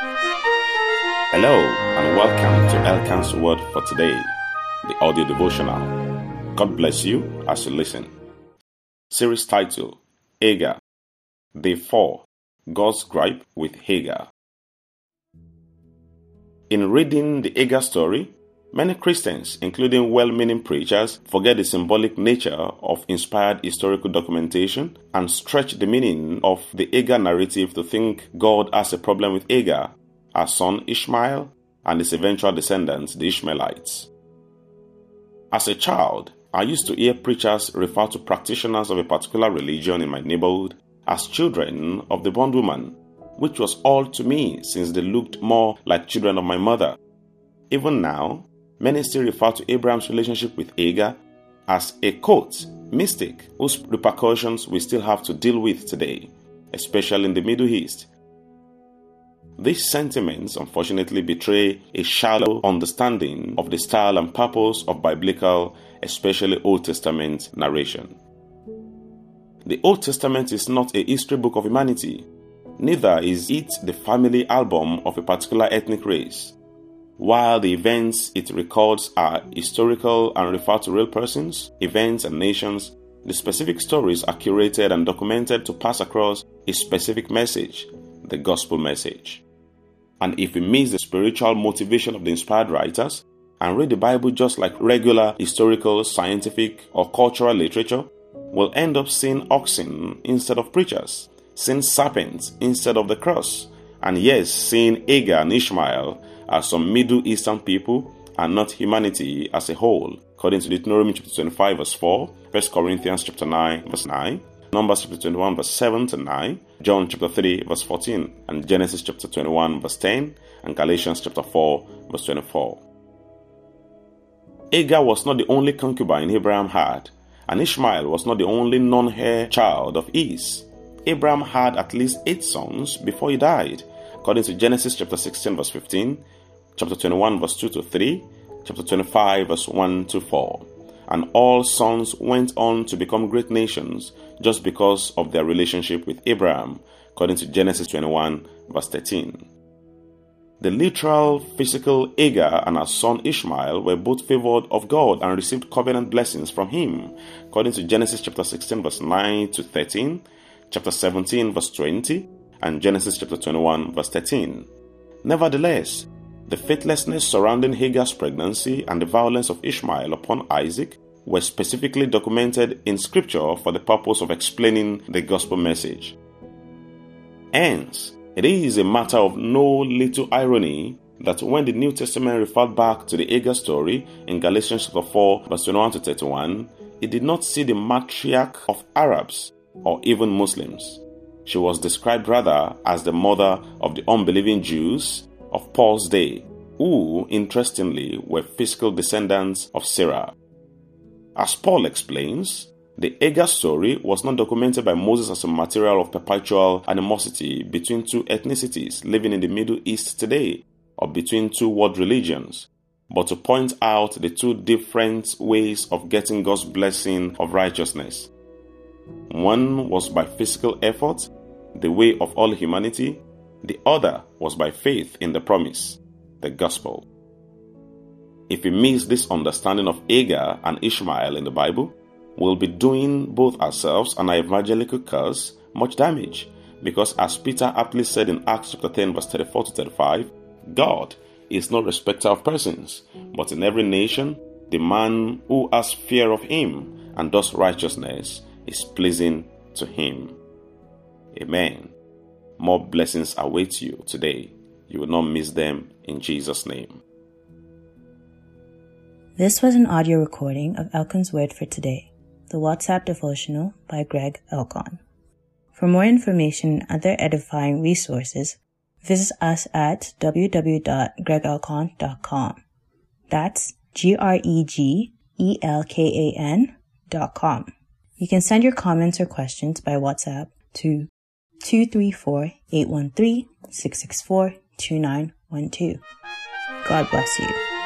Hello, and welcome to Elkan's Word for today, the audio devotional. God bless you as you listen. Series title Hagar, Day 4 God's Gripe with Hagar. In reading the Hagar story, many Christians, including well meaning preachers, forget the symbolic nature of inspired historical documentation and stretch the meaning of the Hagar narrative to think God has a problem with Hagar her son Ishmael, and his eventual descendants, the Ishmaelites. As a child, I used to hear preachers refer to practitioners of a particular religion in my neighborhood as children of the bondwoman, which was all to me since they looked more like children of my mother. Even now, many still refer to Abraham's relationship with Hagar as a quote mistake whose repercussions we still have to deal with today, especially in the Middle East, these sentiments unfortunately betray a shallow understanding of the style and purpose of biblical, especially Old Testament narration. The Old Testament is not a history book of humanity, neither is it the family album of a particular ethnic race. While the events it records are historical and refer to real persons, events, and nations, the specific stories are curated and documented to pass across a specific message, the gospel message. And if we miss the spiritual motivation of the inspired writers and read the Bible just like regular historical, scientific, or cultural literature, we'll end up seeing oxen instead of preachers, seeing serpents instead of the cross, and yes, seeing Hagar and Ishmael as some Middle Eastern people and not humanity as a whole, according to Deuteronomy chapter 25, verse 4, 1 Corinthians chapter 9, verse 9, Numbers chapter 21, verse 7 to 9, John chapter 3, verse 14, and Genesis chapter 21, verse 10, and Galatians chapter 4, verse 24. Hagar was not the only concubine Abraham had, and Ishmael was not the only non heir child of his. Abraham had at least eight sons before he died, according to Genesis chapter 16, verse 15, chapter 21, verse 2 to 3, chapter 25, verse 1 to 4 and all sons went on to become great nations just because of their relationship with Abraham, according to Genesis 21, verse 13. The literal physical Hagar and her son Ishmael were both favored of God and received covenant blessings from him, according to Genesis chapter 16, verse 9 to 13, chapter 17, verse 20, and Genesis chapter 21, verse 13. Nevertheless, the faithlessness surrounding Hagar's pregnancy and the violence of Ishmael upon Isaac were specifically documented in Scripture for the purpose of explaining the gospel message. Hence, it is a matter of no little irony that when the New Testament referred back to the Hagar story in Galatians chapter 4, verse 21 to 31, it did not see the matriarch of Arabs or even Muslims. She was described rather as the mother of the unbelieving Jews of Paul's day, who, interestingly, were physical descendants of Sarah. As Paul explains, the Hagar story was not documented by Moses as a material of perpetual animosity between two ethnicities living in the Middle East today, or between two world religions, but to point out the two different ways of getting God's blessing of righteousness. One was by physical effort, the way of all humanity, the other was by faith in the promise, the gospel. If we miss this understanding of Hagar and Ishmael in the Bible, we'll be doing both ourselves and our evangelical cause much damage. Because as Peter aptly said in Acts chapter 10, verse 34 to 35, God is no respecter of persons, but in every nation, the man who has fear of him and does righteousness is pleasing to him. Amen. More blessings await you today. You will not miss them in Jesus' name. This was an audio recording of Elkan's Word for Today, the WhatsApp devotional by Greg Elkan. For more information and other edifying resources, visit us at www.gregelkan.com. That's G-R-E-G-E-L-K-A-N dot com. You can send your comments or questions by WhatsApp to 234-813-664-2912. God bless you.